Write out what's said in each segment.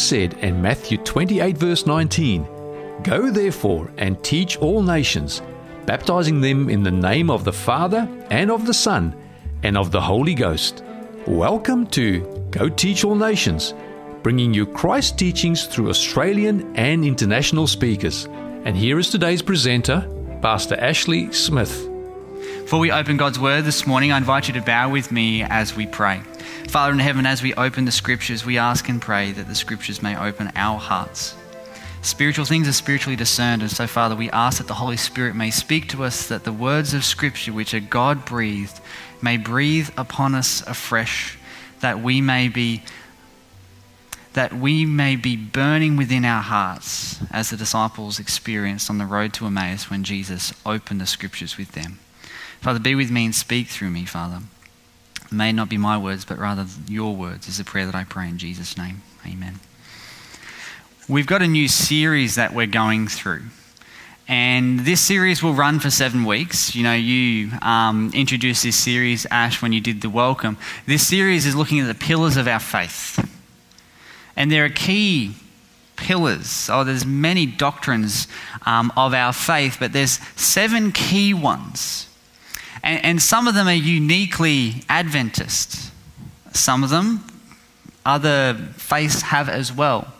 Jesus said in Matthew 28, verse 19, Go therefore and teach all nations, baptizing them in the name of the Father and of the Son and of the Holy Ghost. Welcome to Go Teach All Nations, bringing you Christ teachings through Australian and international speakers. And here is today's presenter, Pastor Ashley Smith. Before we open God's Word this morning, I invite you to bow with me as we pray. Father in heaven, as we open the Scriptures, we ask and pray that the Scriptures may open our hearts. Spiritual things are spiritually discerned, and so, Father, we ask that the Holy Spirit may speak to us, that the words of Scripture, which are God breathed, may breathe upon us afresh, that we may be that we may be burning within our hearts as the disciples experienced on the road to Emmaus when Jesus opened the scriptures with them. Father, be with me and speak through me, Father. May not be my words, but rather your words is a prayer that I pray in Jesus' name. Amen. We've got a new series that we're going through. And this series will run for seven weeks. You know, you um, introduced this series, Ash, when you did the welcome. This series is looking at the pillars of our faith. And there are key pillars. Oh, there's many doctrines um, of our faith, but there's seven key ones. And, and some of them are uniquely Adventist. Some of them other faiths have as well.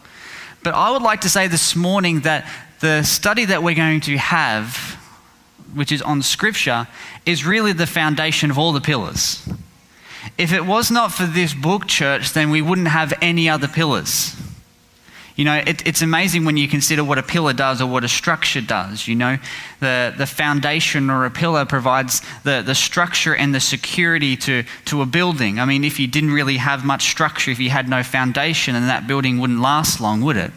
But I would like to say this morning that the study that we're going to have, which is on Scripture, is really the foundation of all the pillars. If it was not for this book, church, then we wouldn't have any other pillars. You know, it, it's amazing when you consider what a pillar does or what a structure does. You know, the, the foundation or a pillar provides the, the structure and the security to, to a building. I mean, if you didn't really have much structure, if you had no foundation, then that building wouldn't last long, would it?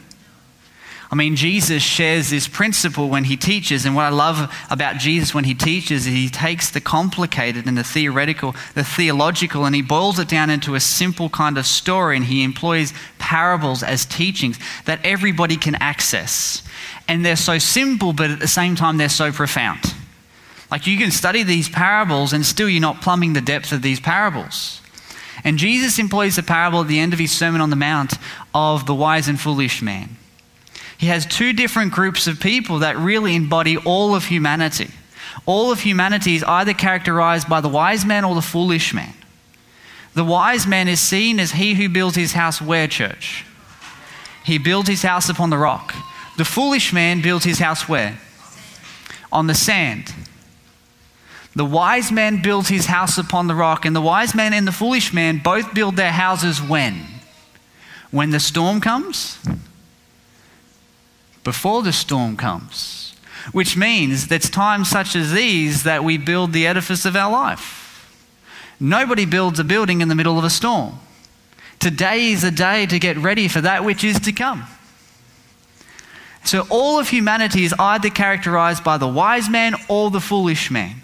I mean, Jesus shares this principle when he teaches, and what I love about Jesus when he teaches is he takes the complicated and the theoretical, the theological, and he boils it down into a simple kind of story, and he employs parables as teachings that everybody can access. And they're so simple, but at the same time, they're so profound. Like you can study these parables, and still you're not plumbing the depth of these parables. And Jesus employs the parable at the end of his Sermon on the Mount of the wise and foolish man. He has two different groups of people that really embody all of humanity. All of humanity is either characterized by the wise man or the foolish man. The wise man is seen as he who builds his house where, church? He builds his house upon the rock. The foolish man builds his house where? On the sand. The wise man builds his house upon the rock, and the wise man and the foolish man both build their houses when? When the storm comes? Before the storm comes, which means that it's times such as these that we build the edifice of our life. Nobody builds a building in the middle of a storm. Today is a day to get ready for that which is to come. So, all of humanity is either characterized by the wise man or the foolish man.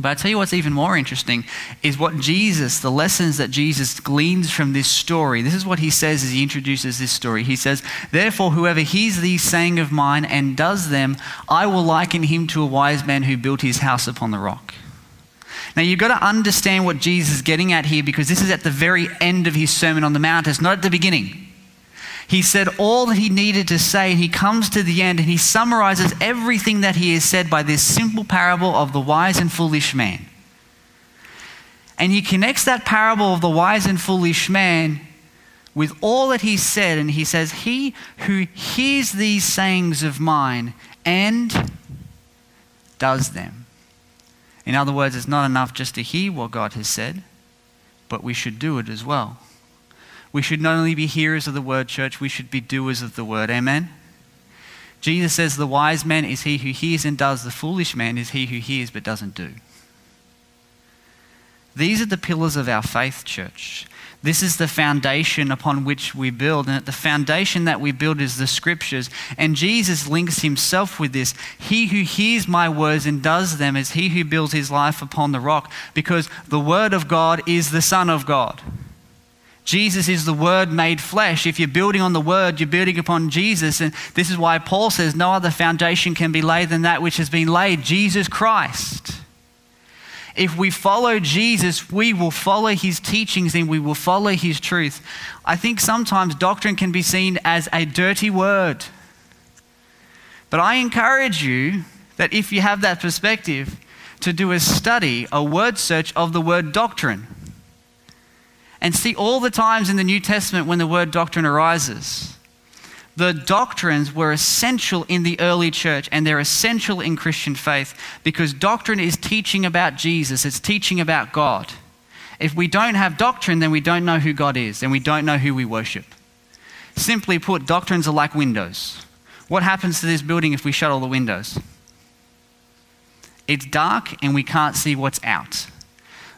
But I tell you what's even more interesting is what Jesus, the lessons that Jesus gleans from this story. This is what he says as he introduces this story. He says, Therefore, whoever hears these saying of mine and does them, I will liken him to a wise man who built his house upon the rock. Now, you've got to understand what Jesus is getting at here because this is at the very end of his Sermon on the Mount. It's not at the beginning. He said all that he needed to say, and he comes to the end and he summarizes everything that he has said by this simple parable of the wise and foolish man. And he connects that parable of the wise and foolish man with all that he said, and he says, He who hears these sayings of mine and does them. In other words, it's not enough just to hear what God has said, but we should do it as well. We should not only be hearers of the word, church, we should be doers of the word. Amen? Jesus says the wise man is he who hears and does, the foolish man is he who hears but doesn't do. These are the pillars of our faith, church. This is the foundation upon which we build. And the foundation that we build is the scriptures. And Jesus links himself with this. He who hears my words and does them is he who builds his life upon the rock, because the word of God is the Son of God. Jesus is the Word made flesh. If you're building on the Word, you're building upon Jesus. And this is why Paul says no other foundation can be laid than that which has been laid Jesus Christ. If we follow Jesus, we will follow his teachings and we will follow his truth. I think sometimes doctrine can be seen as a dirty word. But I encourage you that if you have that perspective, to do a study, a word search of the word doctrine. And see all the times in the New Testament when the word doctrine arises. The doctrines were essential in the early church and they're essential in Christian faith because doctrine is teaching about Jesus, it's teaching about God. If we don't have doctrine, then we don't know who God is and we don't know who we worship. Simply put, doctrines are like windows. What happens to this building if we shut all the windows? It's dark and we can't see what's out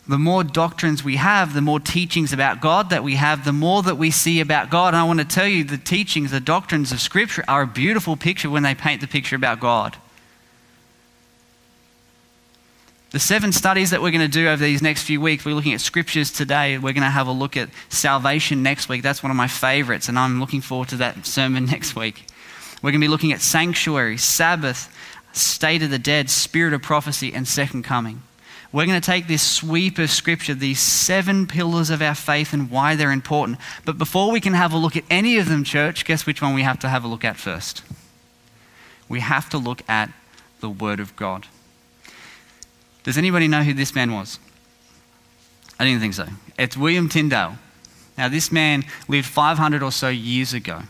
the more doctrines we have, the more teachings about God that we have, the more that we see about God. And I want to tell you the teachings, the doctrines of Scripture are a beautiful picture when they paint the picture about God. The seven studies that we're going to do over these next few weeks, we're looking at scriptures today. We're going to have a look at salvation next week. That's one of my favorites, and I'm looking forward to that sermon next week. We're going to be looking at sanctuary, Sabbath, state of the dead, spirit of prophecy, and second coming. We're going to take this sweep of Scripture, these seven pillars of our faith and why they're important. But before we can have a look at any of them, church, guess which one we have to have a look at first? We have to look at the Word of God. Does anybody know who this man was? I didn't think so. It's William Tyndale. Now, this man lived 500 or so years ago.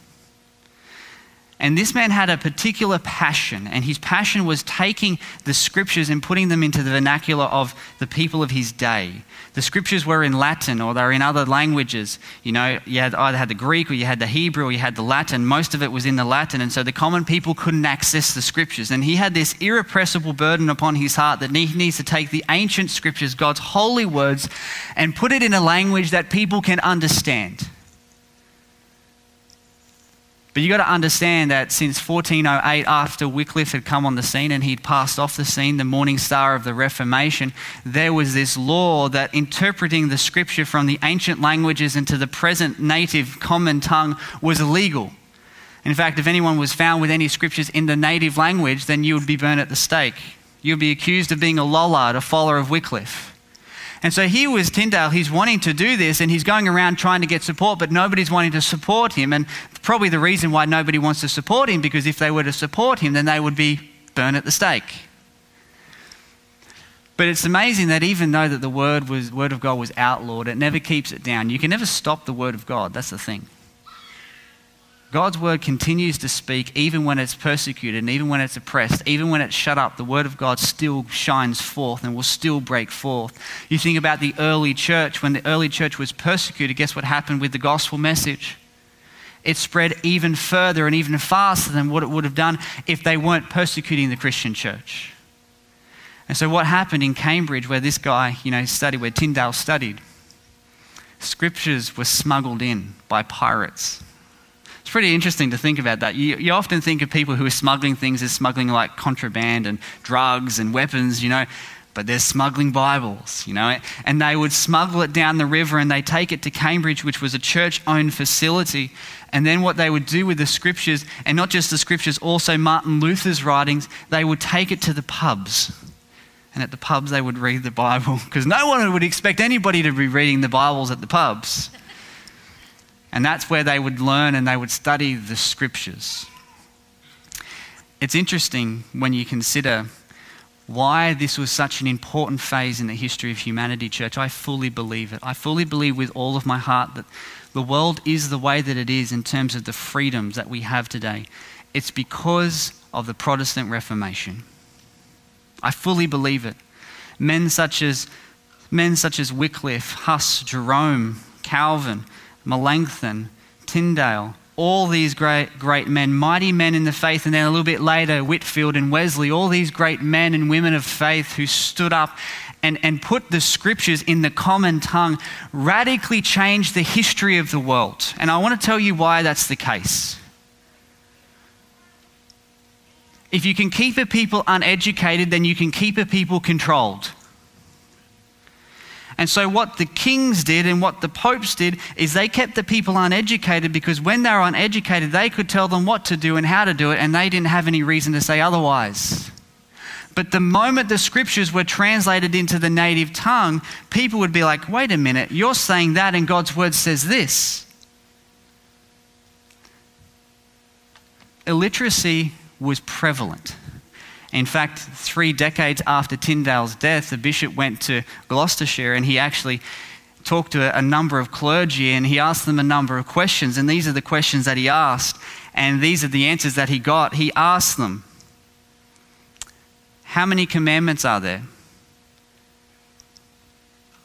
And this man had a particular passion, and his passion was taking the scriptures and putting them into the vernacular of the people of his day. The scriptures were in Latin or they were in other languages. You know, you had either had the Greek or you had the Hebrew or you had the Latin. Most of it was in the Latin, and so the common people couldn't access the scriptures. And he had this irrepressible burden upon his heart that he needs to take the ancient scriptures, God's holy words, and put it in a language that people can understand. But you've got to understand that since 1408, after Wycliffe had come on the scene and he'd passed off the scene, the morning star of the Reformation, there was this law that interpreting the scripture from the ancient languages into the present native common tongue was illegal. In fact, if anyone was found with any scriptures in the native language, then you would be burned at the stake. You'd be accused of being a lollard, a follower of Wycliffe. And so here was Tyndale, he's wanting to do this and he's going around trying to get support, but nobody's wanting to support him. And probably the reason why nobody wants to support him, because if they were to support him, then they would be burned at the stake. But it's amazing that even though that the word, was, word of God was outlawed, it never keeps it down. You can never stop the word of God. That's the thing. God's word continues to speak even when it's persecuted and even when it's oppressed, even when it's shut up, the word of God still shines forth and will still break forth. You think about the early church, when the early church was persecuted, guess what happened with the gospel message? It spread even further and even faster than what it would have done if they weren't persecuting the Christian church. And so, what happened in Cambridge, where this guy, you know, studied, where Tyndale studied, scriptures were smuggled in by pirates pretty interesting to think about that. You, you often think of people who are smuggling things as smuggling like contraband and drugs and weapons, you know, but they're smuggling Bibles, you know, and they would smuggle it down the river and they take it to Cambridge, which was a church owned facility. And then what they would do with the scriptures, and not just the scriptures, also Martin Luther's writings, they would take it to the pubs. And at the pubs, they would read the Bible because no one would expect anybody to be reading the Bibles at the pubs. And that's where they would learn and they would study the scriptures. It's interesting when you consider why this was such an important phase in the history of humanity, church. I fully believe it. I fully believe with all of my heart that the world is the way that it is in terms of the freedoms that we have today. It's because of the Protestant Reformation. I fully believe it. Men such as men such as Wycliffe, Huss, Jerome, Calvin, Melanchthon, Tyndale, all these great, great men, mighty men in the faith, and then a little bit later, Whitefield and Wesley, all these great men and women of faith who stood up and, and put the scriptures in the common tongue, radically changed the history of the world. And I want to tell you why that's the case. If you can keep a people uneducated, then you can keep a people controlled. And so, what the kings did and what the popes did is they kept the people uneducated because when they were uneducated, they could tell them what to do and how to do it, and they didn't have any reason to say otherwise. But the moment the scriptures were translated into the native tongue, people would be like, wait a minute, you're saying that and God's word says this. Illiteracy was prevalent. In fact, three decades after Tyndale's death, the bishop went to Gloucestershire and he actually talked to a number of clergy and he asked them a number of questions. And these are the questions that he asked, and these are the answers that he got. He asked them, How many commandments are there?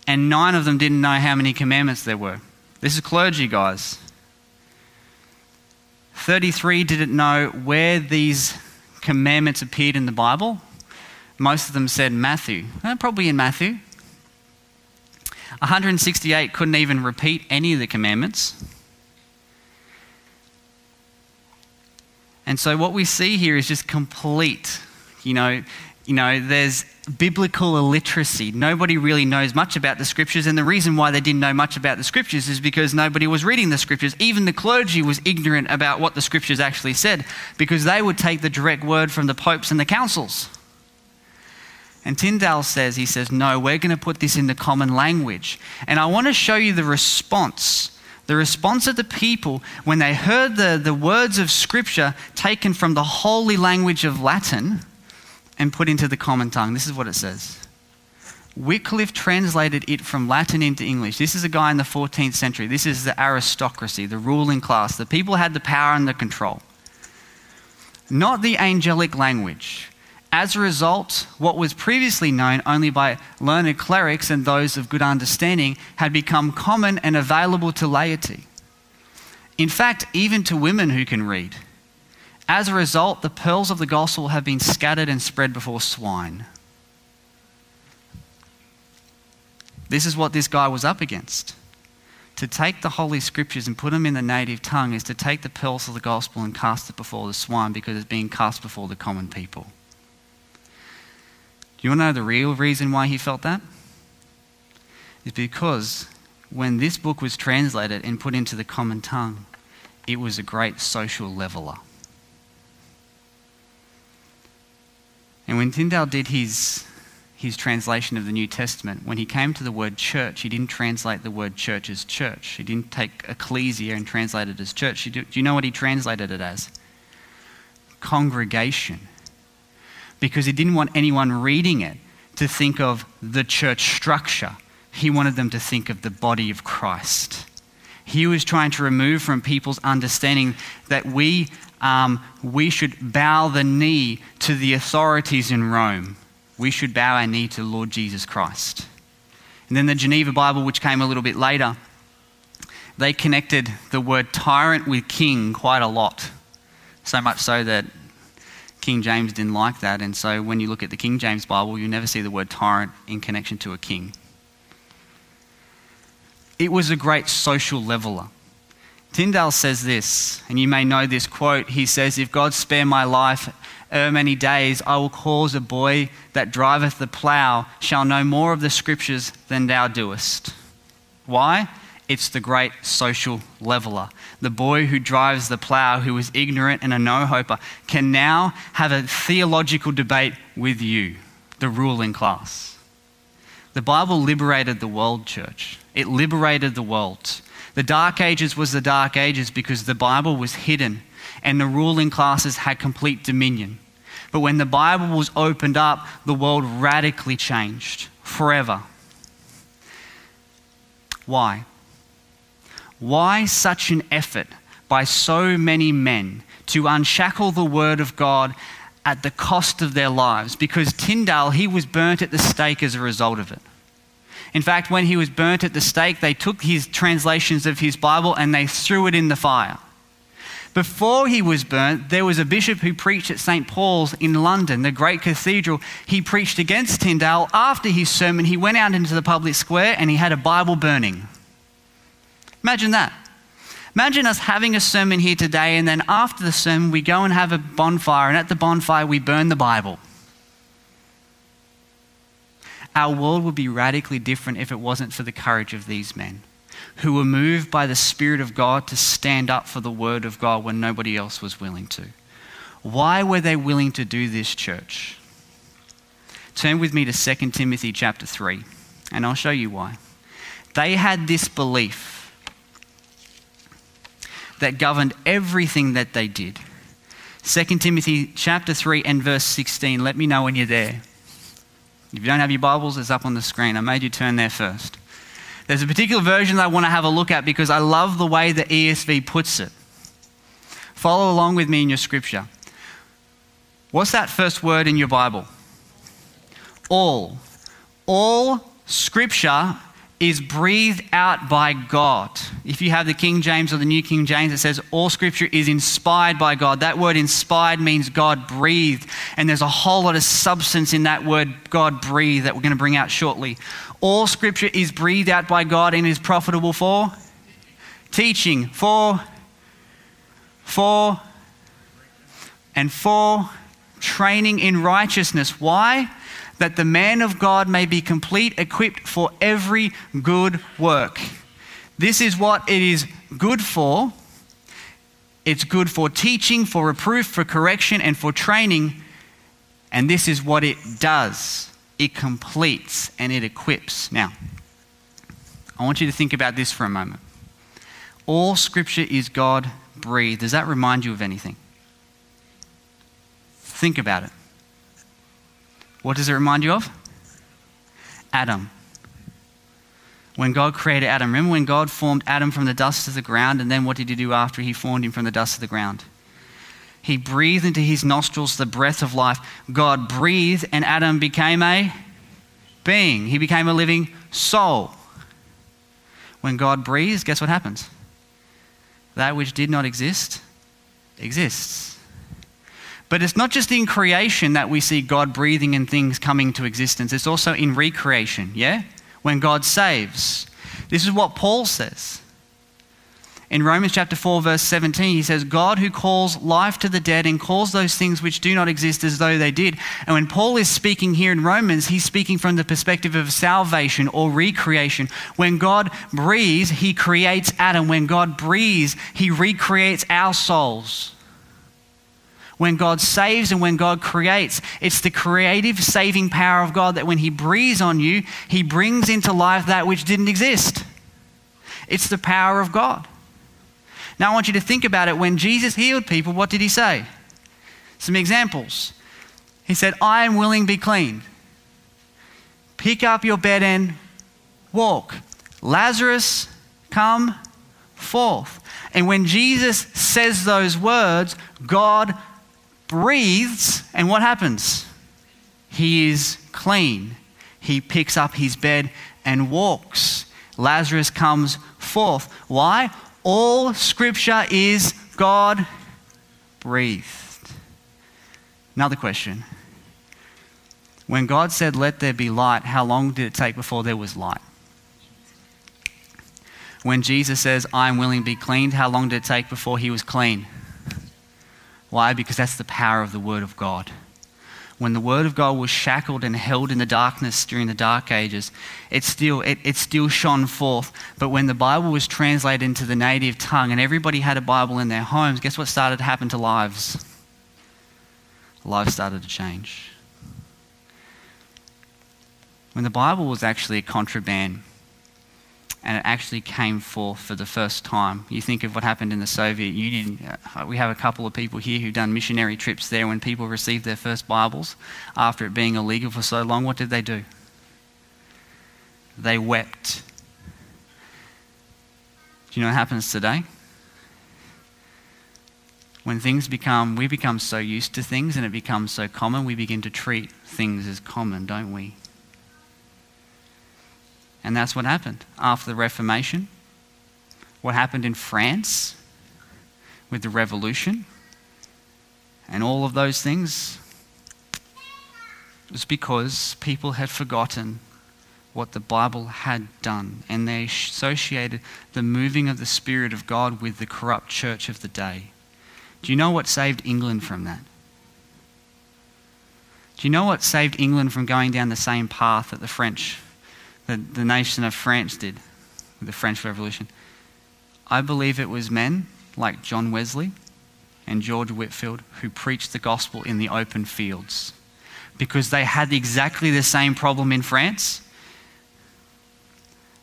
And nine of them didn't know how many commandments there were. This is clergy, guys. 33 didn't know where these commandments appeared in the Bible. Most of them said Matthew. Eh, probably in Matthew. 168 couldn't even repeat any of the commandments. And so what we see here is just complete, you know, you know, there's biblical illiteracy. Nobody really knows much about the scriptures, and the reason why they didn't know much about the scriptures is because nobody was reading the scriptures. Even the clergy was ignorant about what the scriptures actually said because they would take the direct word from the popes and the councils. And Tyndale says, he says, no, we're going to put this into common language. And I want to show you the response. The response of the people when they heard the, the words of Scripture taken from the holy language of Latin and put into the common tongue. This is what it says. Wycliffe translated it from Latin into English. This is a guy in the 14th century. This is the aristocracy, the ruling class. The people had the power and the control. Not the angelic language. As a result, what was previously known only by learned clerics and those of good understanding had become common and available to laity. In fact, even to women who can read. As a result, the pearls of the gospel have been scattered and spread before swine. This is what this guy was up against. To take the Holy Scriptures and put them in the native tongue is to take the pearls of the gospel and cast it before the swine because it's being cast before the common people. Do you want to know the real reason why he felt that? It's because when this book was translated and put into the common tongue, it was a great social leveler. And when Tyndale did his, his translation of the New Testament, when he came to the word church, he didn't translate the word church as church. He didn't take ecclesia and translate it as church. Do you know what he translated it as? Congregation. Because he didn't want anyone reading it to think of the church structure. He wanted them to think of the body of Christ. He was trying to remove from people's understanding that we um, we should bow the knee to the authorities in Rome. We should bow our knee to Lord Jesus Christ. And then the Geneva Bible, which came a little bit later, they connected the word tyrant with king quite a lot. So much so that King James didn't like that. And so when you look at the King James Bible, you never see the word tyrant in connection to a king. It was a great social leveler. Tyndale says this, and you may know this quote. He says, If God spare my life ere many days, I will cause a boy that driveth the plough shall know more of the scriptures than thou doest. Why? It's the great social leveler. The boy who drives the plough, who is ignorant and a no hoper, can now have a theological debate with you, the ruling class. The Bible liberated the world, church. It liberated the world. The Dark Ages was the Dark Ages because the Bible was hidden and the ruling classes had complete dominion. But when the Bible was opened up, the world radically changed forever. Why? Why such an effort by so many men to unshackle the Word of God at the cost of their lives? Because Tyndale, he was burnt at the stake as a result of it. In fact, when he was burnt at the stake, they took his translations of his Bible and they threw it in the fire. Before he was burnt, there was a bishop who preached at St. Paul's in London, the great cathedral. He preached against Tyndale. After his sermon, he went out into the public square and he had a Bible burning. Imagine that. Imagine us having a sermon here today, and then after the sermon, we go and have a bonfire, and at the bonfire, we burn the Bible our world would be radically different if it wasn't for the courage of these men who were moved by the Spirit of God to stand up for the Word of God when nobody else was willing to. Why were they willing to do this, church? turn with me to 2 Timothy chapter 3, and I'll show you why. They had this belief that governed everything that they did. 2 Timothy chapter 3 and verse 16. Let me know when you're there. If you don't have your Bibles, it's up on the screen. I made you turn there first. There's a particular version that I want to have a look at because I love the way the ESV puts it. Follow along with me in your scripture. What's that first word in your Bible? All. All scripture is breathed out by God. If you have the King James or the New King James, it says all scripture is inspired by God. That word inspired means God breathed. And there's a whole lot of substance in that word God breathed that we're going to bring out shortly. All scripture is breathed out by God and is profitable for teaching, for, for, and for training in righteousness. Why? That the man of God may be complete, equipped for every good work. This is what it is good for. It's good for teaching, for reproof, for correction, and for training. And this is what it does it completes and it equips. Now, I want you to think about this for a moment. All scripture is God breathed. Does that remind you of anything? Think about it. What does it remind you of? Adam. When God created Adam, remember when God formed Adam from the dust of the ground, and then what did he do after he formed him from the dust of the ground? He breathed into his nostrils the breath of life. God breathed, and Adam became a being. He became a living soul. When God breathes, guess what happens? That which did not exist exists. But it's not just in creation that we see God breathing and things coming to existence, it's also in recreation, yeah? When God saves. This is what Paul says. In Romans chapter 4, verse 17, he says, God who calls life to the dead and calls those things which do not exist as though they did. And when Paul is speaking here in Romans, he's speaking from the perspective of salvation or recreation. When God breathes, he creates Adam. When God breathes, he recreates our souls when God saves and when God creates. It's the creative saving power of God that when He breathes on you, He brings into life that which didn't exist. It's the power of God. Now, I want you to think about it. When Jesus healed people, what did He say? Some examples. He said, I am willing, be clean. Pick up your bed and walk. Lazarus, come forth. And when Jesus says those words, God breathes, and what happens? He is clean. He picks up his bed and walks. Lazarus comes forth. Why? All scripture is God breathed. Another question. When God said, Let there be light, how long did it take before there was light? When Jesus says, I am willing to be cleaned, how long did it take before he was clean? Why? Because that's the power of the Word of God. When the Word of God was shackled and held in the darkness during the Dark Ages, it still, it, it still shone forth. But when the Bible was translated into the native tongue and everybody had a Bible in their homes, guess what started to happen to lives? Lives started to change. When the Bible was actually a contraband, and it actually came forth for the first time. You think of what happened in the Soviet Union. Uh, we have a couple of people here who've done missionary trips there. When people received their first Bibles after it being illegal for so long, what did they do? They wept. Do you know what happens today? When things become, we become so used to things and it becomes so common, we begin to treat things as common, don't we? And that's what happened after the Reformation. What happened in France with the revolution and all of those things was because people had forgotten what the Bible had done and they associated the moving of the Spirit of God with the corrupt church of the day. Do you know what saved England from that? Do you know what saved England from going down the same path that the French that the nation of France did with the French Revolution. I believe it was men like John Wesley and George Whitefield who preached the gospel in the open fields. because they had exactly the same problem in France.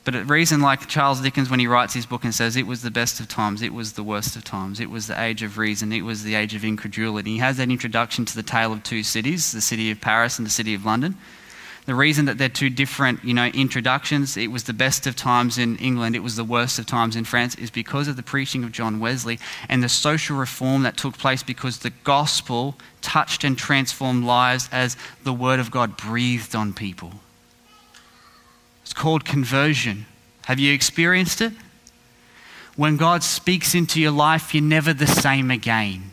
But a reason like Charles Dickens, when he writes his book and says it was the best of times, it was the worst of times, it was the age of reason, it was the age of incredulity. He has that introduction to the tale of two cities, the city of Paris and the city of London. The reason that they're two different, you know, introductions, it was the best of times in England, it was the worst of times in France, is because of the preaching of John Wesley and the social reform that took place because the gospel touched and transformed lives as the word of God breathed on people. It's called conversion. Have you experienced it? When God speaks into your life, you're never the same again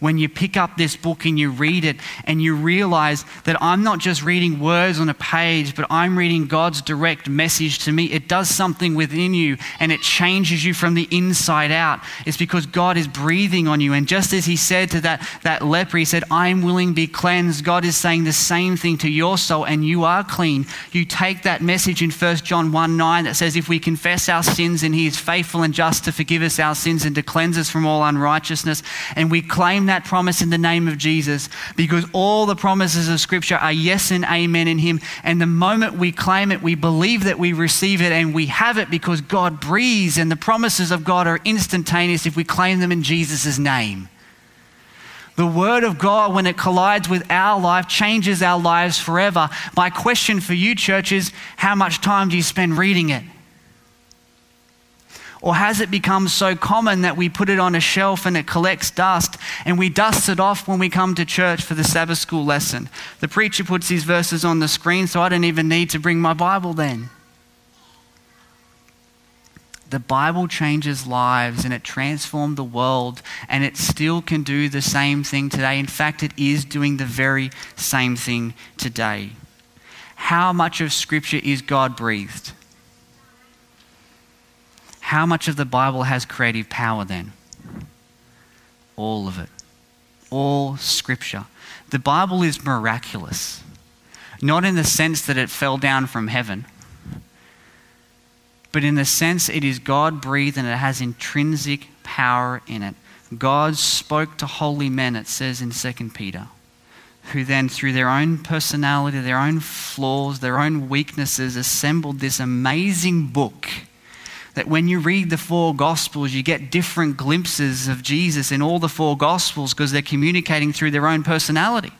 when you pick up this book and you read it and you realize that I'm not just reading words on a page, but I'm reading God's direct message to me, it does something within you and it changes you from the inside out. It's because God is breathing on you. And just as He said to that, that leper, He said, I'm willing to be cleansed, God is saying the same thing to your soul and you are clean. You take that message in 1 John 1 9 that says, If we confess our sins and He is faithful and just to forgive us our sins and to cleanse us from all unrighteousness, and we claim that promise in the name of Jesus because all the promises of Scripture are yes and amen in Him. And the moment we claim it, we believe that we receive it and we have it because God breathes, and the promises of God are instantaneous if we claim them in Jesus' name. The Word of God, when it collides with our life, changes our lives forever. My question for you, church, is how much time do you spend reading it? Or has it become so common that we put it on a shelf and it collects dust and we dust it off when we come to church for the Sabbath school lesson? The preacher puts these verses on the screen, so I don't even need to bring my Bible then. The Bible changes lives and it transformed the world, and it still can do the same thing today. In fact, it is doing the very same thing today. How much of Scripture is God breathed? How much of the Bible has creative power then? All of it. All Scripture. The Bible is miraculous, not in the sense that it fell down from heaven, but in the sense it is God breathed and it has intrinsic power in it. God spoke to holy men, it says in 2 Peter, who then, through their own personality, their own flaws, their own weaknesses, assembled this amazing book that when you read the four Gospels, you get different glimpses of Jesus in all the four Gospels because they're communicating through their own personality.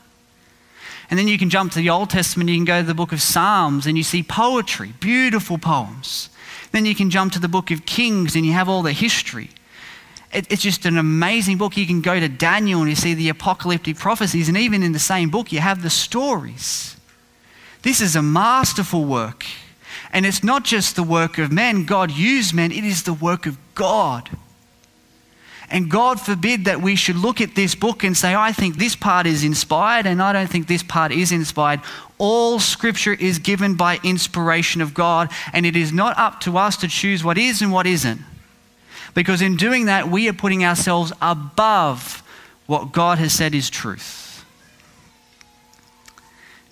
And then you can jump to the Old Testament, you can go to the book of Psalms and you see poetry, beautiful poems. Then you can jump to the book of Kings and you have all the history. it's just an amazing book. You can go to Daniel and you see the apocalyptic prophecies, and even in the same book, you have the stories. This is a masterful work. And it's not just the work of men, God used men, it is the work of God. And God forbid that we should look at this book and say, I think this part is inspired and I don't think this part is inspired. All scripture is given by inspiration of God, and it is not up to us to choose what is and what isn't. Because in doing that, we are putting ourselves above what God has said is truth.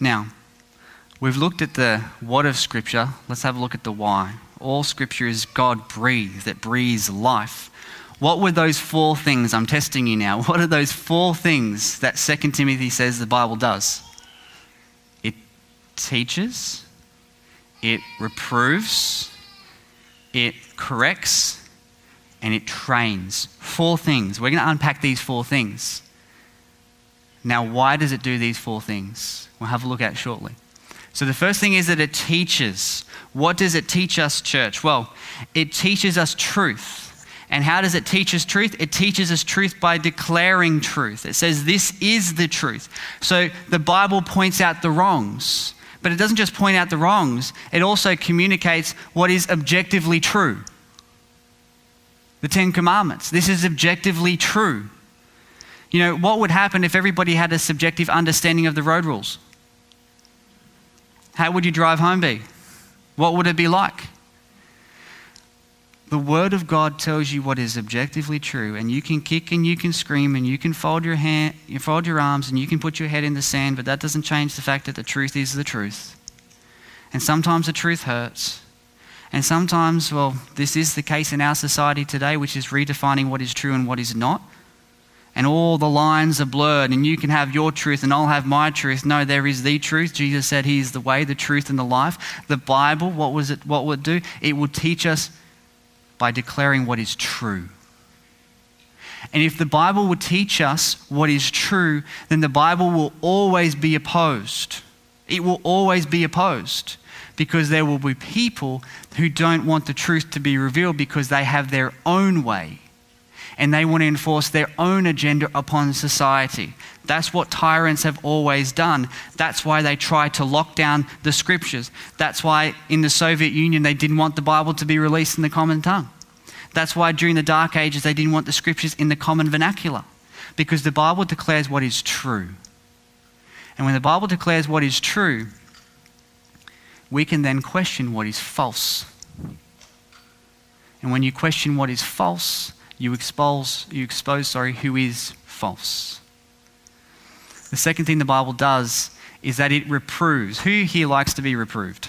Now, We've looked at the what of Scripture. Let's have a look at the why. All Scripture is God breathed, it breathes life. What were those four things? I'm testing you now. What are those four things that 2 Timothy says the Bible does? It teaches, it reproves, it corrects, and it trains. Four things. We're going to unpack these four things. Now, why does it do these four things? We'll have a look at shortly. So, the first thing is that it teaches. What does it teach us, church? Well, it teaches us truth. And how does it teach us truth? It teaches us truth by declaring truth. It says, This is the truth. So, the Bible points out the wrongs. But it doesn't just point out the wrongs, it also communicates what is objectively true. The Ten Commandments. This is objectively true. You know, what would happen if everybody had a subjective understanding of the road rules? How would your drive home be? What would it be like? The Word of God tells you what is objectively true, and you can kick and you can scream and you can fold your hand, you fold your arms and you can put your head in the sand, but that doesn't change the fact that the truth is the truth. And sometimes the truth hurts. And sometimes, well, this is the case in our society today, which is redefining what is true and what is not. And all the lines are blurred, and you can have your truth and I'll have my truth. No, there is the truth. Jesus said He is the way, the truth, and the life. The Bible, what was it? What would it do? It would teach us by declaring what is true. And if the Bible would teach us what is true, then the Bible will always be opposed. It will always be opposed because there will be people who don't want the truth to be revealed because they have their own way and they want to enforce their own agenda upon society. That's what tyrants have always done. That's why they try to lock down the scriptures. That's why in the Soviet Union they didn't want the Bible to be released in the common tongue. That's why during the Dark Ages they didn't want the scriptures in the common vernacular, because the Bible declares what is true. And when the Bible declares what is true, we can then question what is false. And when you question what is false, you expose, you expose sorry, who is false. The second thing the Bible does is that it reproves. Who here likes to be reproved?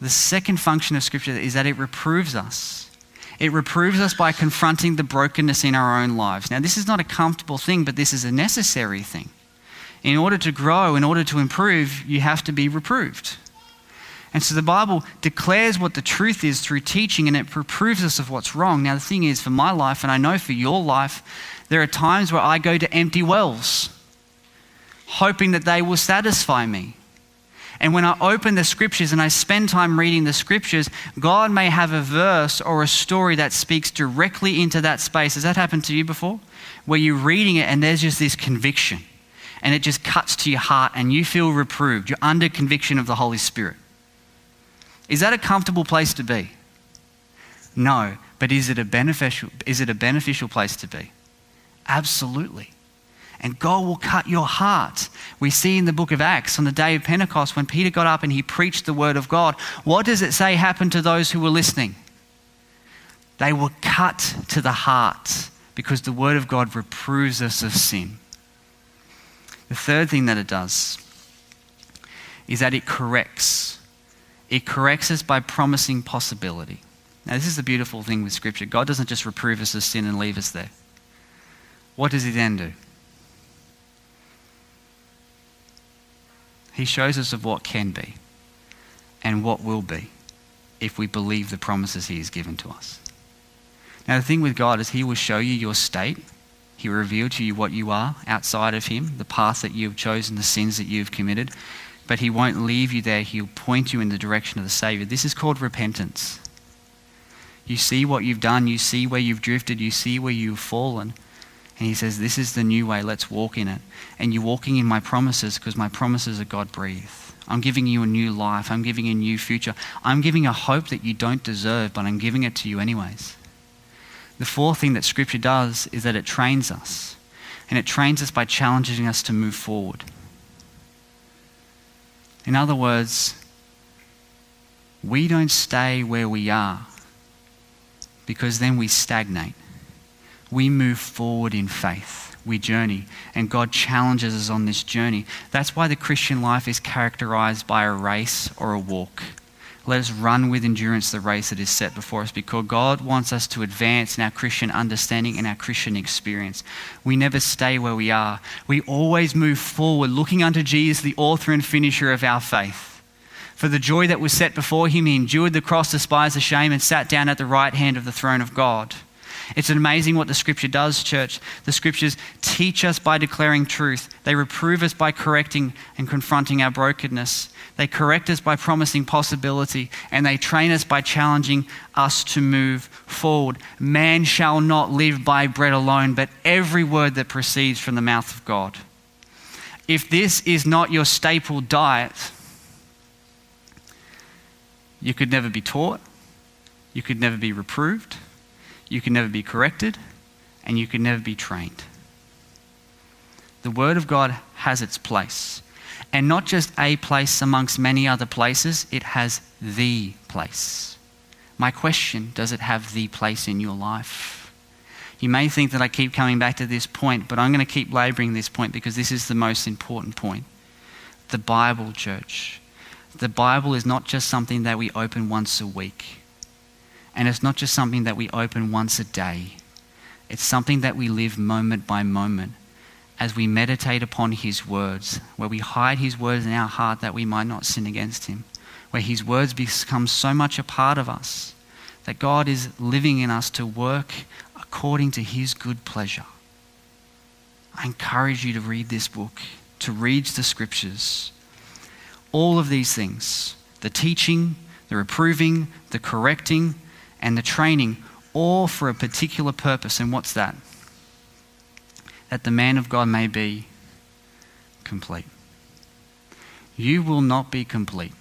The second function of Scripture is that it reproves us. It reproves us by confronting the brokenness in our own lives. Now, this is not a comfortable thing, but this is a necessary thing. In order to grow, in order to improve, you have to be reproved. And so the Bible declares what the truth is through teaching and it reproves us of what's wrong. Now, the thing is, for my life, and I know for your life, there are times where I go to empty wells, hoping that they will satisfy me. And when I open the scriptures and I spend time reading the scriptures, God may have a verse or a story that speaks directly into that space. Has that happened to you before? Where you're reading it and there's just this conviction and it just cuts to your heart and you feel reproved. You're under conviction of the Holy Spirit. Is that a comfortable place to be? No, but is it a beneficial, is it a beneficial place to be? Absolutely. And God will cut your heart. We see in the book of Acts on the day of Pentecost when Peter got up and he preached the word of God. What does it say happened to those who were listening? They were cut to the heart because the word of God reproves us of sin. The third thing that it does is that it corrects. It corrects us by promising possibility. Now, this is the beautiful thing with Scripture. God doesn't just reprove us of sin and leave us there. What does He then do? He shows us of what can be and what will be if we believe the promises He has given to us. Now, the thing with God is He will show you your state. He will reveal to you what you are outside of Him, the path that you have chosen, the sins that you have committed. But He won't leave you there. He'll point you in the direction of the Savior. This is called repentance. You see what you've done, you see where you've drifted, you see where you've fallen. And he says, This is the new way, let's walk in it. And you're walking in my promises because my promises are God breathed. I'm giving you a new life, I'm giving you a new future. I'm giving a hope that you don't deserve, but I'm giving it to you anyways. The fourth thing that Scripture does is that it trains us. And it trains us by challenging us to move forward. In other words, we don't stay where we are because then we stagnate we move forward in faith. We journey, and God challenges us on this journey. That's why the Christian life is characterized by a race or a walk. Let us run with endurance the race that is set before us because God wants us to advance in our Christian understanding and our Christian experience. We never stay where we are. We always move forward, looking unto Jesus, the author and finisher of our faith. For the joy that was set before him, he endured the cross, despised the shame, and sat down at the right hand of the throne of God. It's amazing what the scripture does, church. The scriptures teach us by declaring truth, they reprove us by correcting and confronting our brokenness. They correct us by promising possibility, and they train us by challenging us to move forward. Man shall not live by bread alone, but every word that proceeds from the mouth of God. If this is not your staple diet, you could never be taught, you could never be reproved, you can never be corrected, and you can never be trained. The Word of God has its place. And not just a place amongst many other places, it has the place. My question does it have the place in your life? You may think that I keep coming back to this point, but I'm going to keep laboring this point because this is the most important point. The Bible, church. The Bible is not just something that we open once a week. And it's not just something that we open once a day. It's something that we live moment by moment as we meditate upon His words, where we hide His words in our heart that we might not sin against Him, where His words become so much a part of us that God is living in us to work according to His good pleasure. I encourage you to read this book, to read the scriptures. All of these things the teaching, the reproving, the correcting, and the training all for a particular purpose. And what's that? That the man of God may be complete. You will not be complete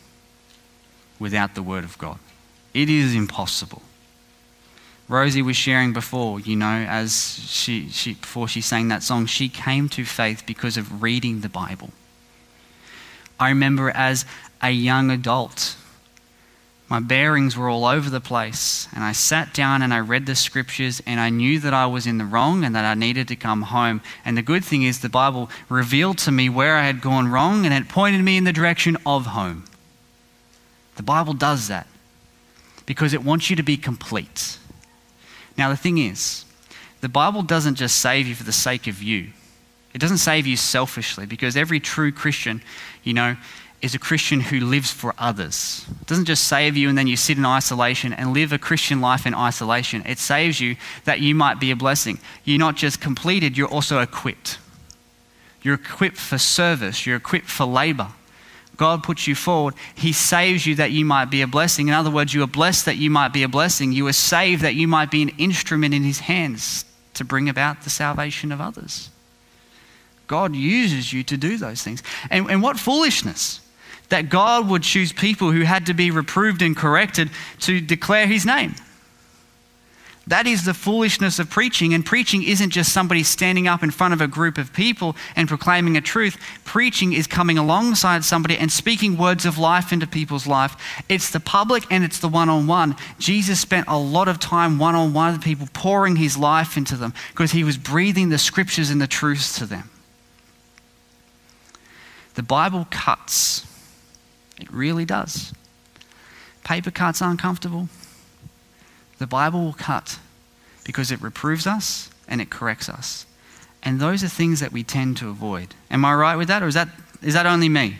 without the Word of God. It is impossible. Rosie was sharing before, you know, as she, she before she sang that song, she came to faith because of reading the Bible. I remember as a young adult, my bearings were all over the place, and I sat down and I read the scriptures, and I knew that I was in the wrong and that I needed to come home. And the good thing is, the Bible revealed to me where I had gone wrong and it pointed me in the direction of home. The Bible does that because it wants you to be complete. Now, the thing is, the Bible doesn't just save you for the sake of you. It doesn't save you selfishly because every true Christian, you know, is a Christian who lives for others. It doesn't just save you and then you sit in isolation and live a Christian life in isolation. It saves you that you might be a blessing. You're not just completed, you're also equipped. You're equipped for service, you're equipped for labor. God puts you forward. He saves you that you might be a blessing. In other words, you are blessed that you might be a blessing. You are saved that you might be an instrument in His hands to bring about the salvation of others. God uses you to do those things. And, and what foolishness that God would choose people who had to be reproved and corrected to declare His name. That is the foolishness of preaching. And preaching isn't just somebody standing up in front of a group of people and proclaiming a truth. Preaching is coming alongside somebody and speaking words of life into people's life. It's the public and it's the one on one. Jesus spent a lot of time one on one with people, pouring his life into them because he was breathing the scriptures and the truths to them. The Bible cuts, it really does. Paper cuts aren't comfortable. The Bible will cut because it reproves us and it corrects us. And those are things that we tend to avoid. Am I right with that, or is that, is that only me?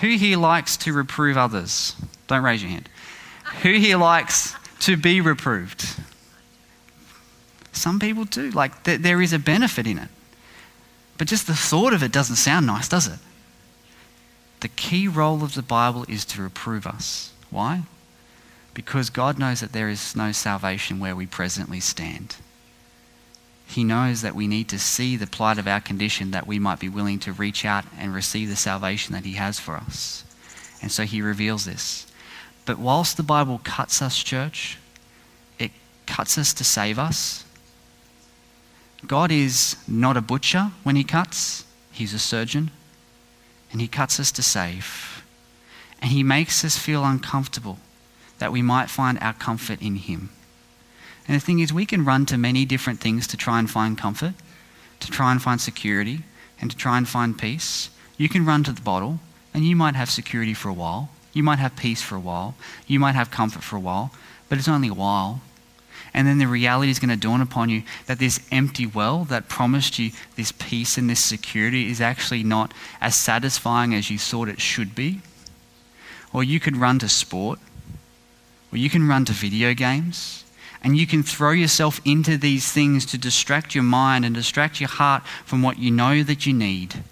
Who here likes to reprove others? Don't raise your hand. Who here likes to be reproved? Some people do. Like, th- there is a benefit in it. But just the thought of it doesn't sound nice, does it? The key role of the Bible is to reprove us. Why? because God knows that there is no salvation where we presently stand. He knows that we need to see the plight of our condition that we might be willing to reach out and receive the salvation that He has for us. And so He reveals this. But whilst the Bible cuts us, church, it cuts us to save us. God is not a butcher when He cuts, He's a surgeon. And He cuts us to save. And He makes us feel uncomfortable that we might find our comfort in Him. And the thing is, we can run to many different things to try and find comfort, to try and find security, and to try and find peace. You can run to the bottle, and you might have security for a while. You might have peace for a while. You might have comfort for a while, but it's only a while. And then the reality is going to dawn upon you that this empty well that promised you this peace and this security is actually not as satisfying as you thought it should be. Or you could run to sport or you can run to video games and you can throw yourself into these things to distract your mind and distract your heart from what you know that you need.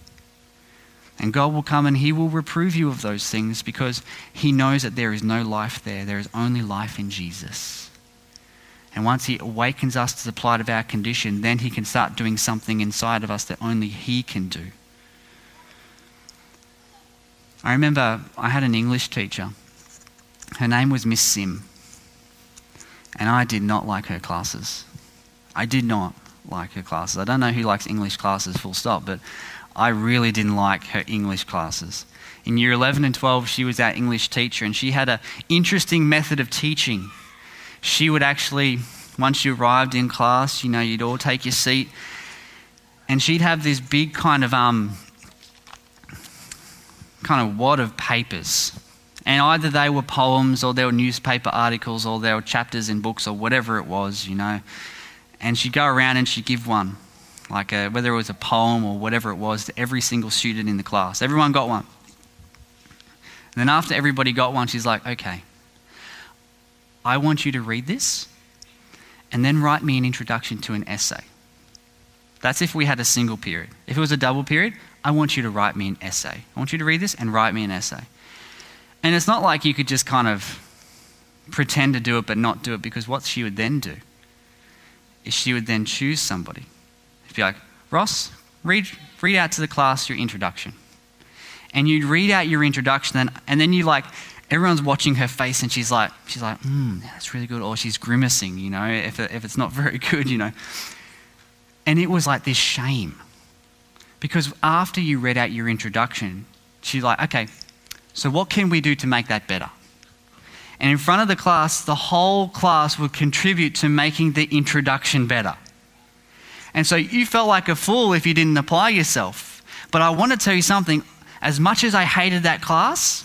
And God will come and He will reprove you of those things because He knows that there is no life there. There is only life in Jesus. And once He awakens us to the plight of our condition, then He can start doing something inside of us that only He can do. I remember I had an English teacher her name was Miss Sim. And I did not like her classes. I did not like her classes. I don't know who likes English classes, full stop, but I really didn't like her English classes. In year 11 and 12, she was our English teacher, and she had an interesting method of teaching. She would actually, once you arrived in class, you know, you'd all take your seat, and she'd have this big kind of um, kind of wad of papers and either they were poems or they were newspaper articles or they were chapters in books or whatever it was, you know. And she'd go around and she'd give one, like a, whether it was a poem or whatever it was, to every single student in the class. Everyone got one. And then after everybody got one, she's like, okay, I want you to read this and then write me an introduction to an essay. That's if we had a single period. If it was a double period, I want you to write me an essay. I want you to read this and write me an essay. And it's not like you could just kind of pretend to do it but not do it because what she would then do is she would then choose somebody. She'd be like, Ross, read, read out to the class your introduction. And you'd read out your introduction and, and then you like, everyone's watching her face and she's like, she's like, hmm, that's really good. Or she's grimacing, you know, if, if it's not very good, you know. And it was like this shame. Because after you read out your introduction, she's like, okay, so what can we do to make that better? And in front of the class, the whole class would contribute to making the introduction better. And so you felt like a fool if you didn't apply yourself. But I want to tell you something. As much as I hated that class,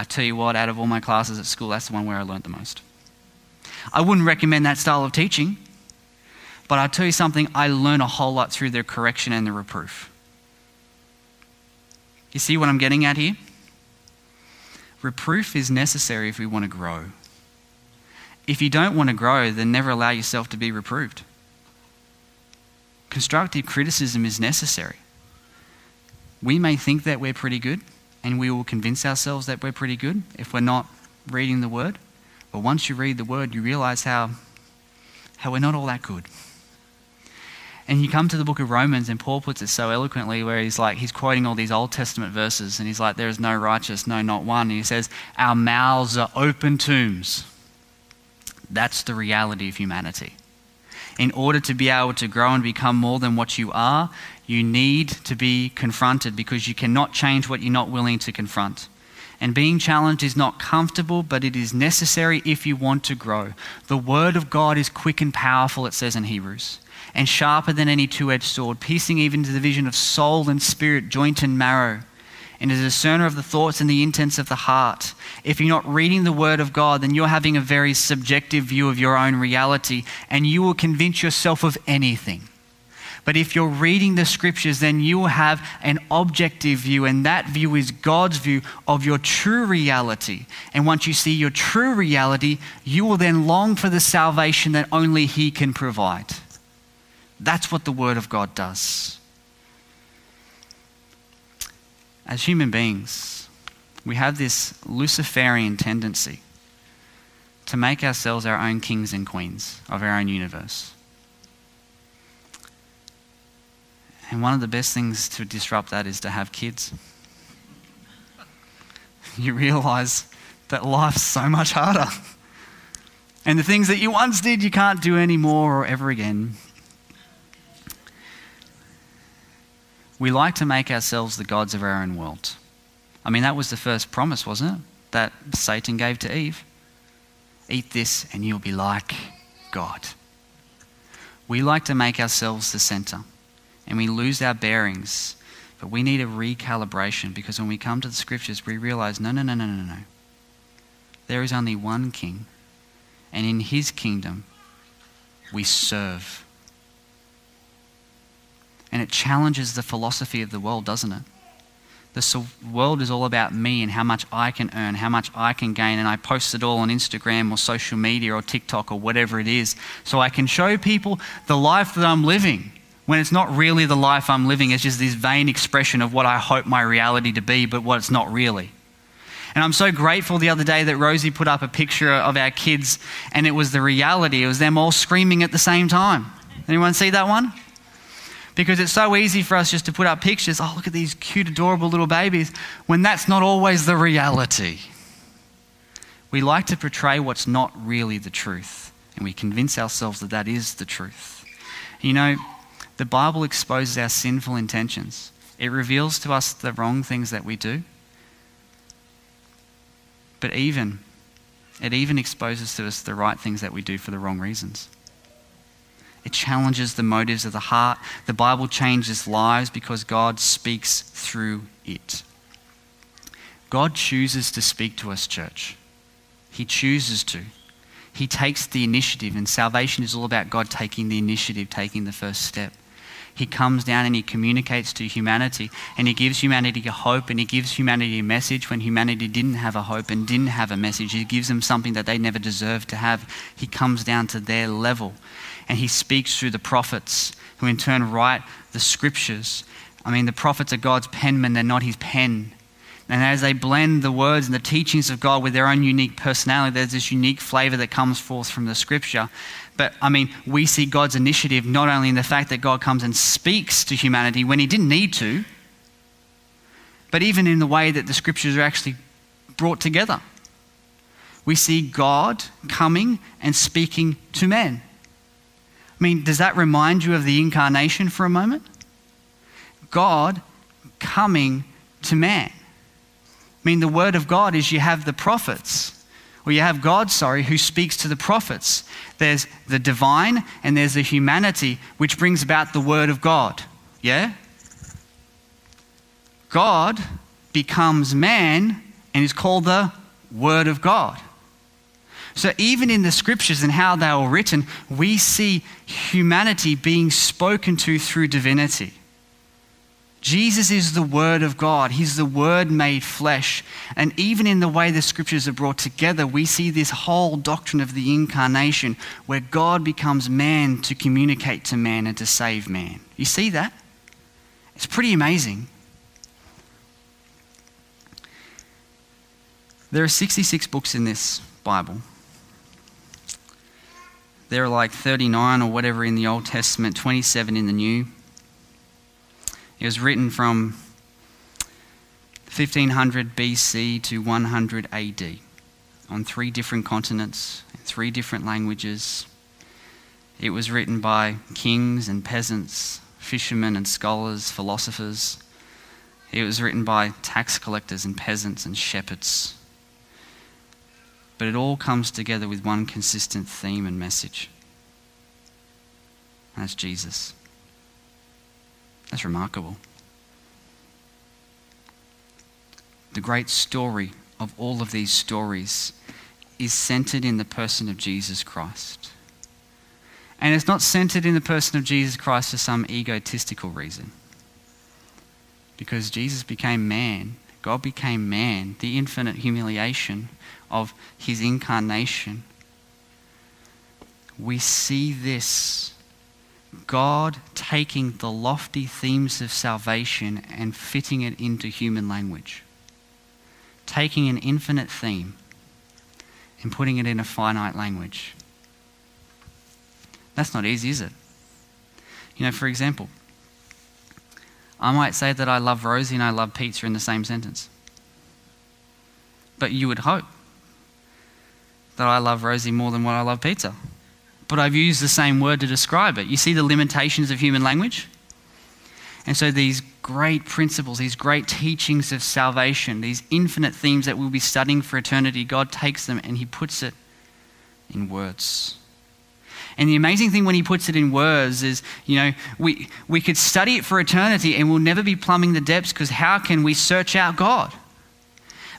I tell you what, out of all my classes at school, that's the one where I learned the most. I wouldn't recommend that style of teaching, but I'll tell you something, I learn a whole lot through the correction and the reproof. You see what I'm getting at here? Reproof is necessary if we want to grow. If you don't want to grow, then never allow yourself to be reproved. Constructive criticism is necessary. We may think that we're pretty good, and we will convince ourselves that we're pretty good if we're not reading the Word. But once you read the Word, you realize how, how we're not all that good. And you come to the book of Romans, and Paul puts it so eloquently, where he's like, he's quoting all these Old Testament verses, and he's like, There is no righteous, no, not one. And he says, Our mouths are open tombs. That's the reality of humanity. In order to be able to grow and become more than what you are, you need to be confronted because you cannot change what you're not willing to confront. And being challenged is not comfortable, but it is necessary if you want to grow. The Word of God is quick and powerful, it says in Hebrews and sharper than any two edged sword, piercing even to the vision of soul and spirit, joint and marrow, and a discerner of the thoughts and the intents of the heart. If you're not reading the Word of God, then you're having a very subjective view of your own reality, and you will convince yourself of anything. But if you're reading the scriptures, then you will have an objective view, and that view is God's view of your true reality. And once you see your true reality, you will then long for the salvation that only He can provide. That's what the Word of God does. As human beings, we have this Luciferian tendency to make ourselves our own kings and queens of our own universe. And one of the best things to disrupt that is to have kids. You realize that life's so much harder. And the things that you once did, you can't do anymore or ever again. We like to make ourselves the gods of our own world. I mean, that was the first promise, wasn't it? That Satan gave to Eve. Eat this and you'll be like God. We like to make ourselves the center and we lose our bearings. But we need a recalibration because when we come to the scriptures, we realize no, no, no, no, no, no. There is only one king, and in his kingdom, we serve and it challenges the philosophy of the world, doesn't it? The world is all about me and how much I can earn, how much I can gain, and I post it all on Instagram or social media or TikTok or whatever it is so I can show people the life that I'm living when it's not really the life I'm living. It's just this vain expression of what I hope my reality to be, but what it's not really. And I'm so grateful the other day that Rosie put up a picture of our kids and it was the reality. It was them all screaming at the same time. Anyone see that one? Because it's so easy for us just to put up pictures, oh, look at these cute, adorable little babies, when that's not always the reality. We like to portray what's not really the truth, and we convince ourselves that that is the truth. You know, the Bible exposes our sinful intentions, it reveals to us the wrong things that we do. But even, it even exposes to us the right things that we do for the wrong reasons. It challenges the motives of the heart. The Bible changes lives because God speaks through it. God chooses to speak to us, church. He chooses to. He takes the initiative, and salvation is all about God taking the initiative, taking the first step. He comes down and he communicates to humanity, and he gives humanity a hope, and he gives humanity a message when humanity didn't have a hope and didn't have a message. He gives them something that they never deserved to have. He comes down to their level, and he speaks through the prophets, who in turn write the scriptures. I mean, the prophets are God's penmen, they're not his pen. And as they blend the words and the teachings of God with their own unique personality, there's this unique flavor that comes forth from the scripture. But I mean, we see God's initiative not only in the fact that God comes and speaks to humanity when he didn't need to, but even in the way that the scriptures are actually brought together. We see God coming and speaking to men. I mean, does that remind you of the incarnation for a moment? God coming to man. I mean, the word of God is you have the prophets, or you have God, sorry, who speaks to the prophets. There's the divine and there's the humanity, which brings about the word of God. Yeah? God becomes man and is called the Word of God. So, even in the scriptures and how they were written, we see humanity being spoken to through divinity. Jesus is the Word of God. He's the Word made flesh. And even in the way the scriptures are brought together, we see this whole doctrine of the incarnation where God becomes man to communicate to man and to save man. You see that? It's pretty amazing. There are 66 books in this Bible. There are like 39 or whatever in the Old Testament, 27 in the New. It was written from 1500 BC to 100 AD on three different continents, three different languages. It was written by kings and peasants, fishermen and scholars, philosophers. It was written by tax collectors and peasants and shepherds. But it all comes together with one consistent theme and message. And that's Jesus. That's remarkable. The great story of all of these stories is centered in the person of Jesus Christ. And it's not centered in the person of Jesus Christ for some egotistical reason. Because Jesus became man, God became man, the infinite humiliation of his incarnation. We see this God taking the lofty themes of salvation and fitting it into human language. Taking an infinite theme and putting it in a finite language. That's not easy, is it? You know, for example, I might say that I love Rosie and I love pizza in the same sentence. But you would hope that I love Rosie more than what I love pizza but I've used the same word to describe it. You see the limitations of human language? And so, these great principles, these great teachings of salvation, these infinite themes that we'll be studying for eternity, God takes them and He puts it in words. And the amazing thing when He puts it in words is, you know, we, we could study it for eternity and we'll never be plumbing the depths because how can we search out God?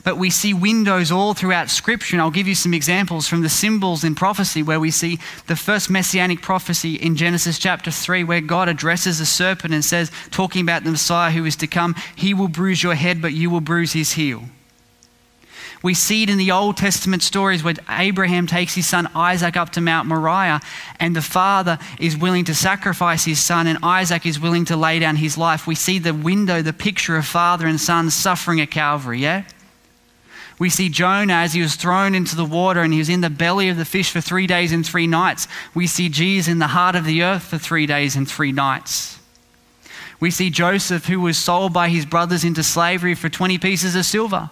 But we see windows all throughout Scripture. And I'll give you some examples from the symbols in prophecy, where we see the first messianic prophecy in Genesis chapter 3, where God addresses a serpent and says, talking about the Messiah who is to come, He will bruise your head, but you will bruise his heel. We see it in the Old Testament stories where Abraham takes his son Isaac up to Mount Moriah, and the father is willing to sacrifice his son, and Isaac is willing to lay down his life. We see the window, the picture of father and son suffering at Calvary, yeah? We see Jonah as he was thrown into the water and he was in the belly of the fish for three days and three nights. We see Jesus in the heart of the earth for three days and three nights. We see Joseph, who was sold by his brothers into slavery for 20 pieces of silver.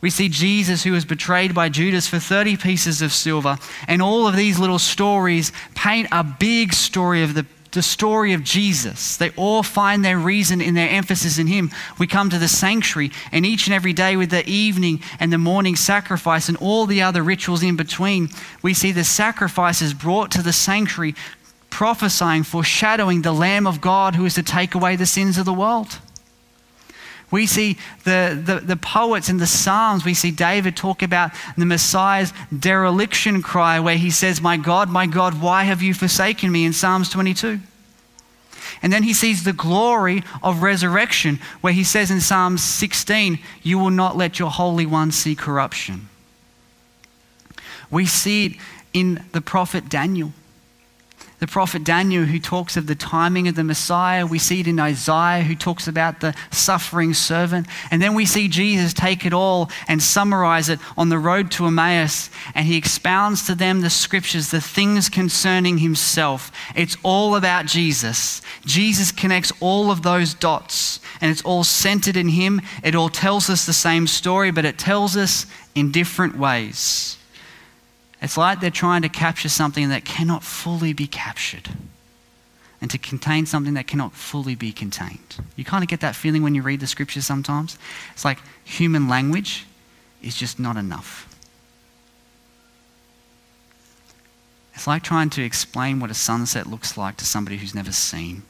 We see Jesus, who was betrayed by Judas for 30 pieces of silver. And all of these little stories paint a big story of the the story of Jesus. They all find their reason in their emphasis in Him. We come to the sanctuary, and each and every day with the evening and the morning sacrifice and all the other rituals in between, we see the sacrifices brought to the sanctuary, prophesying, foreshadowing the Lamb of God who is to take away the sins of the world. We see the, the, the, poets in the Psalms, we see David talk about the Messiah's dereliction cry, where he says, My God, my God, why have you forsaken me in Psalms 22? And then he sees the glory of resurrection, where he says in Psalms 16, You will not let your Holy One see corruption. We see it in the prophet Daniel the prophet Daniel, who talks of the timing of the Messiah. We see it in Isaiah, who talks about the suffering servant. And then we see Jesus take it all and summarize it on the road to Emmaus. And he expounds to them the scriptures, the things concerning himself. It's all about Jesus. Jesus connects all of those dots, and it's all centered in him. It all tells us the same story, but it tells us in different ways. It's like they're trying to capture something that cannot fully be captured and to contain something that cannot fully be contained. You kind of get that feeling when you read the scriptures sometimes. It's like human language is just not enough. It's like trying to explain what a sunset looks like to somebody who's never seen.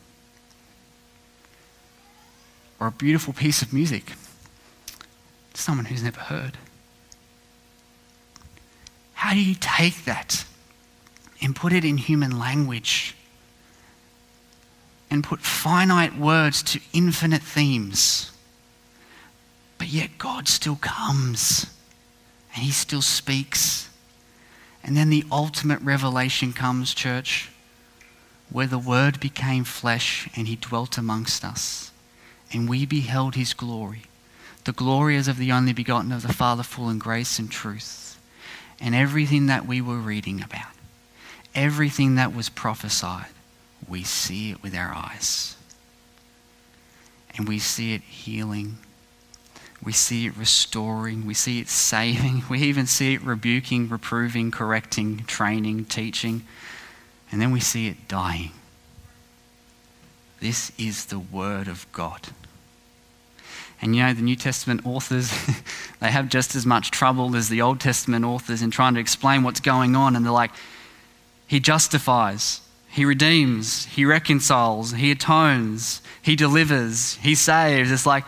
Or a beautiful piece of music to someone who's never heard. How do you take that and put it in human language and put finite words to infinite themes? But yet God still comes and He still speaks. And then the ultimate revelation comes, church, where the Word became flesh and He dwelt amongst us. And we beheld His glory, the glory as of the only begotten of the Father, full in grace and truth and everything that we were reading about, everything that was prophesied, we see it with our eyes. And we see it healing. We see it restoring. We see it saving. We even see it rebuking, reproving, correcting, training, teaching. And then we see it dying. This is the Word of God. And you know, the New Testament authors, they have just as much trouble as the Old Testament authors in trying to explain what's going on. And they're like, He justifies, He redeems, He reconciles, He atones, He delivers, He saves. It's like,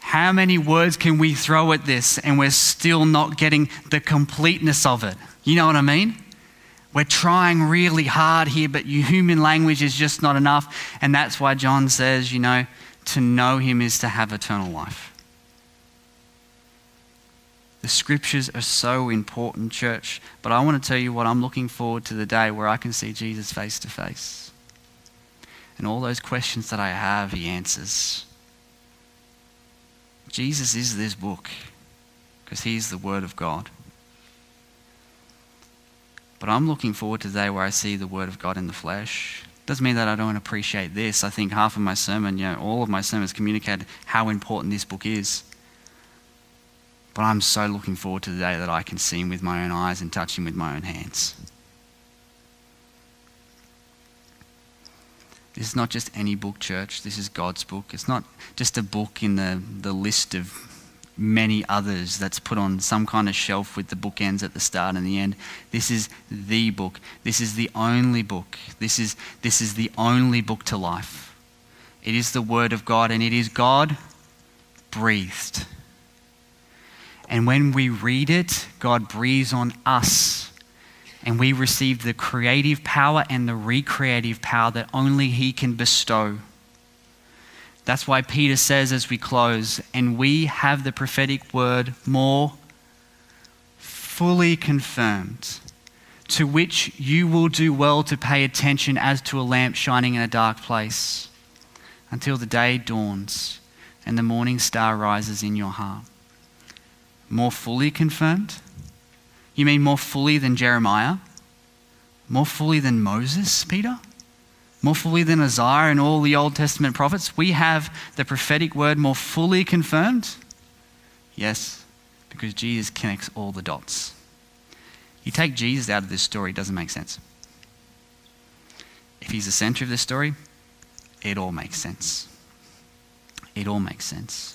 how many words can we throw at this and we're still not getting the completeness of it? You know what I mean? We're trying really hard here, but human language is just not enough. And that's why John says, you know, to know him is to have eternal life. The scriptures are so important, church, but I want to tell you what I'm looking forward to the day where I can see Jesus face to face. And all those questions that I have, he answers. Jesus is this book because he's the Word of God. But I'm looking forward to the day where I see the Word of God in the flesh doesn't mean that I don't appreciate this. I think half of my sermon, you know, all of my sermons communicate how important this book is. But I'm so looking forward to the day that I can see him with my own eyes and touch him with my own hands. This is not just any book, church. This is God's book. It's not just a book in the, the list of many others that's put on some kind of shelf with the bookends at the start and the end. This is the book. This is the only book. This is, this is the only book to life. It is the Word of God and it is God breathed. And when we read it, God breathes on us. And we receive the creative power and the recreative power that only He can bestow. That's why Peter says as we close, and we have the prophetic word more fully confirmed, to which you will do well to pay attention as to a lamp shining in a dark place, until the day dawns and the morning star rises in your heart. More fully confirmed? You mean more fully than Jeremiah? More fully than Moses, Peter? More fully than Isaiah and all the Old Testament prophets? We have the prophetic word more fully confirmed? Yes, because Jesus connects all the dots. You take Jesus out of this story, it doesn't make sense. If he's the center of this story, it all makes sense. It all makes sense.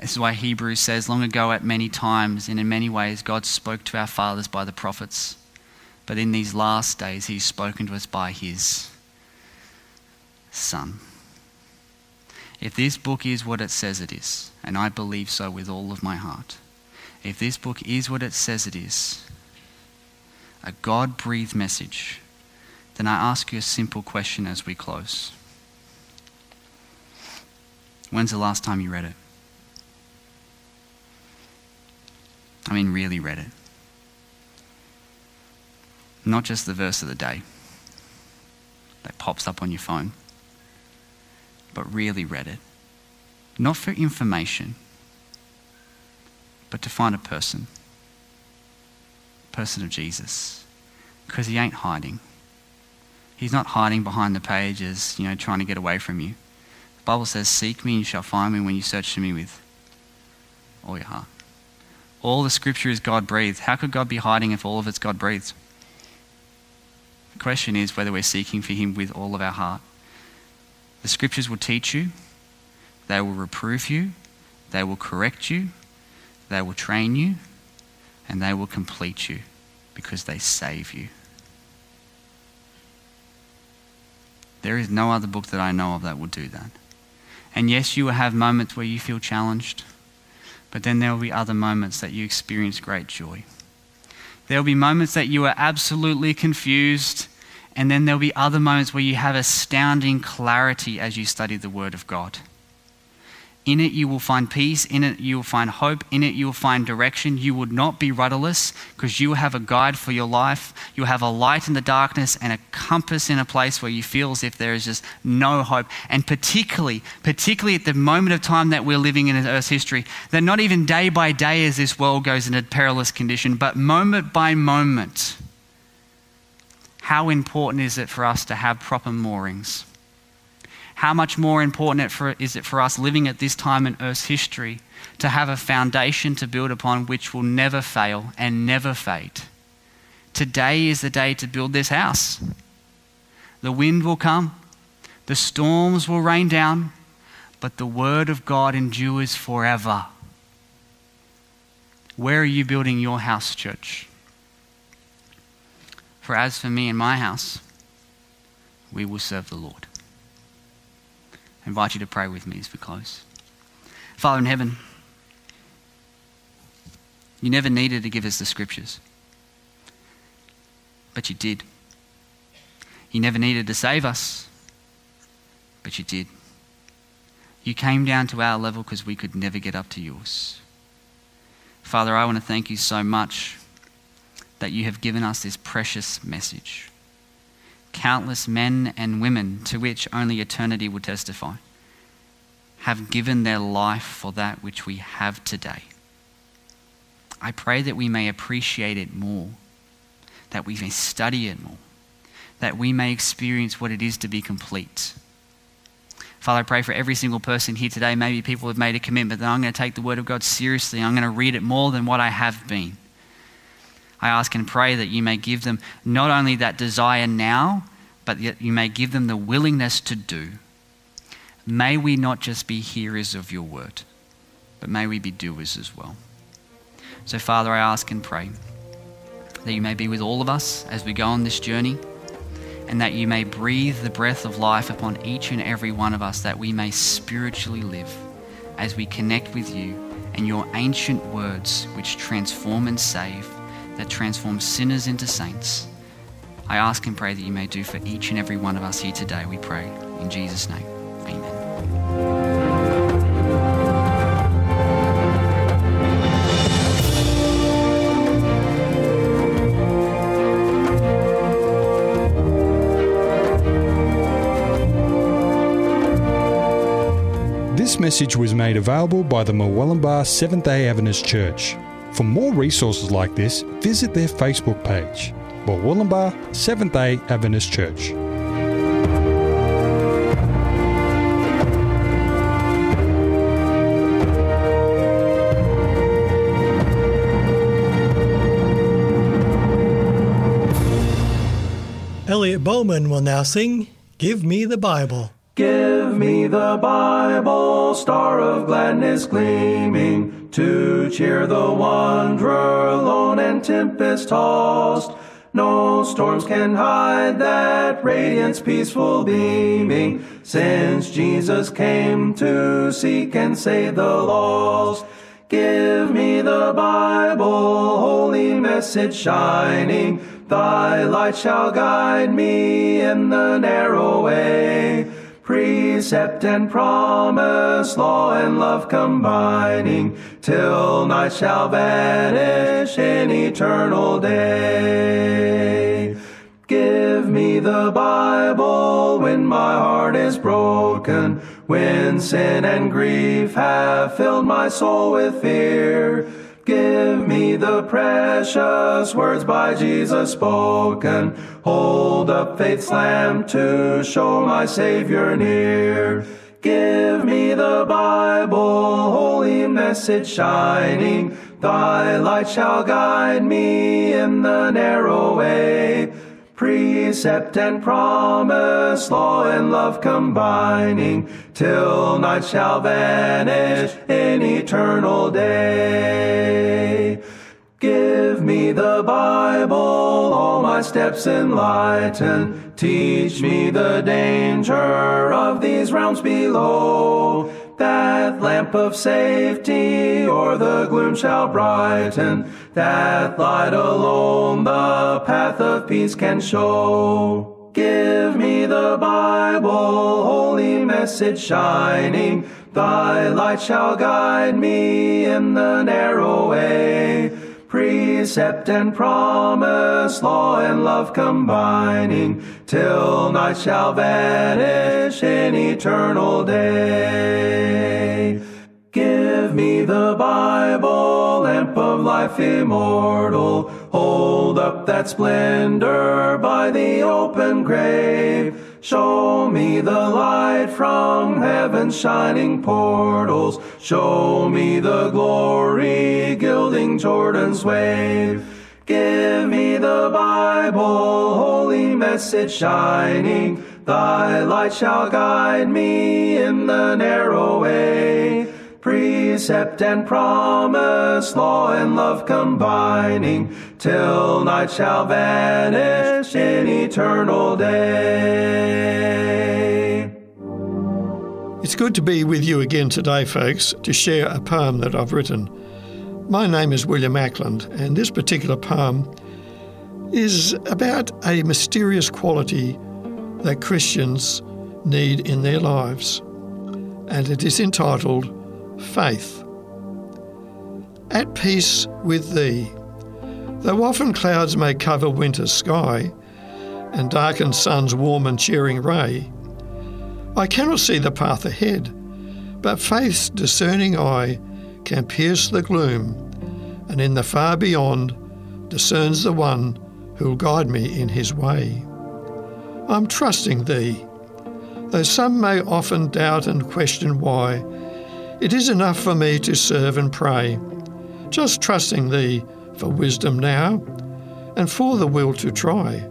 This is why Hebrews says, long ago, at many times and in many ways, God spoke to our fathers by the prophets. But in these last days, He's spoken to us by His Son. If this book is what it says it is, and I believe so with all of my heart, if this book is what it says it is, a God breathed message, then I ask you a simple question as we close. When's the last time you read it? I mean, really read it. Not just the verse of the day that pops up on your phone, but really read it. Not for information, but to find a person. Person of Jesus. Because he ain't hiding. He's not hiding behind the pages, you know, trying to get away from you. The Bible says, Seek me and you shall find me when you search for me with all your heart. All the scripture is God breathed. How could God be hiding if all of it's God breathed? The question is whether we're seeking for Him with all of our heart. The scriptures will teach you, they will reprove you, they will correct you, they will train you, and they will complete you because they save you. There is no other book that I know of that will do that. And yes, you will have moments where you feel challenged, but then there will be other moments that you experience great joy. There will be moments that you are absolutely confused, and then there will be other moments where you have astounding clarity as you study the Word of God. In it, you will find peace. In it, you will find hope. In it, you will find direction. You would not be rudderless because you will have a guide for your life. You'll have a light in the darkness and a compass in a place where you feel as if there is just no hope. And particularly, particularly at the moment of time that we're living in Earth's history, that not even day by day as this world goes in a perilous condition, but moment by moment, how important is it for us to have proper moorings? how much more important is it for us living at this time in Earth's history to have a foundation to build upon which will never fail and never fade? Today is the day to build this house. The wind will come, the storms will rain down, but the word of God endures forever. Where are you building your house, church? For as for me and my house, we will serve the Lord. I invite you to pray with me as we close. Father in heaven, you never needed to give us the scriptures, but you did. You never needed to save us, but you did. You came down to our level because we could never get up to yours. Father, I want to thank you so much that you have given us this precious message countless men and women to which only eternity will testify, have given their life for that which we have today. I pray that we may appreciate it more, that we may study it more, that we may experience what it is to be complete. Father, I pray for every single person here today. Maybe people have made a commitment that I'm going to take the Word of God seriously. I'm going to read it more than what I have been. I ask and pray that you may give them not only that desire now, but that you may give them the willingness to do. May we not just be hearers of your word, but may we be doers as well. So, Father, I ask and pray that you may be with all of us as we go on this journey, and that you may breathe the breath of life upon each and every one of us, that we may spiritually live as we connect with you and your ancient words, which transform and save that transforms sinners into saints. I ask and pray that you may do for each and every one of us here today, we pray. In Jesus' name, amen. This message was made available by the Murwillumbah Seventh day Adventist Church. For more resources like this, visit their Facebook page, Murwillumbah Seventh day Adventist Church. Elliot Bowman will now sing Give Me the Bible. Give me the Bible, star of gladness gleaming, to cheer the wanderer lone and tempest tossed. No storms can hide that radiance peaceful beaming, since Jesus came to seek and save the lost. Give me the Bible, holy message shining. Thy light shall guide me in the narrow way. Precept and promise, law and love combining, till night shall vanish in eternal day. Give me the Bible when my heart is broken, when sin and grief have filled my soul with fear. Give me the precious words by Jesus spoken. Hold up faith's lamp to show my Savior near. Give me the Bible, holy message shining. Thy light shall guide me in the narrow way. Precept and promise, law and love combining, till night shall vanish in eternal day. Give me the Bible, all my steps enlighten. Teach me the danger of these realms below. That lamp of safety o'er the gloom shall brighten. That light alone the path of peace can show. Give me the Bible, holy message shining. Thy light shall guide me in the narrow way. Precept and promise, law and love combining, till night shall vanish in eternal day. Give me the Bible, life immortal. Hold up that splendor by the open grave. Show me the light from heaven's shining portals. Show me the glory gilding Jordan's wave. Give me the Bible, holy message shining. Thy light shall guide me in the narrow way. Precept and promise, law and love combining, till night shall vanish in eternal day. It's good to be with you again today, folks, to share a poem that I've written. My name is William Ackland, and this particular poem is about a mysterious quality that Christians need in their lives, and it is entitled Faith. At peace with Thee. Though often clouds may cover winter's sky and darken sun's warm and cheering ray, I cannot see the path ahead, but faith's discerning eye can pierce the gloom, and in the far beyond discerns the one who'll guide me in his way. I'm trusting thee, though some may often doubt and question why. It is enough for me to serve and pray, just trusting thee for wisdom now and for the will to try.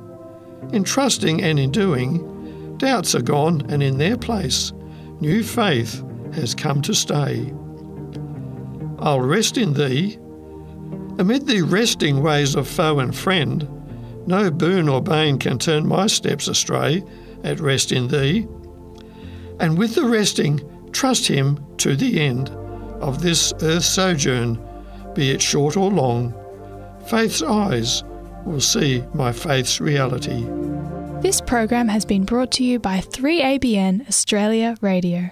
In trusting and in doing, doubts are gone, and in their place, new faith has come to stay. I'll rest in thee. Amid the resting ways of foe and friend, no boon or bane can turn my steps astray at rest in thee. And with the resting, trust him to the end of this earth sojourn, be it short or long. Faith's eyes will see my faith's reality. This program has been brought to you by 3ABN Australia Radio.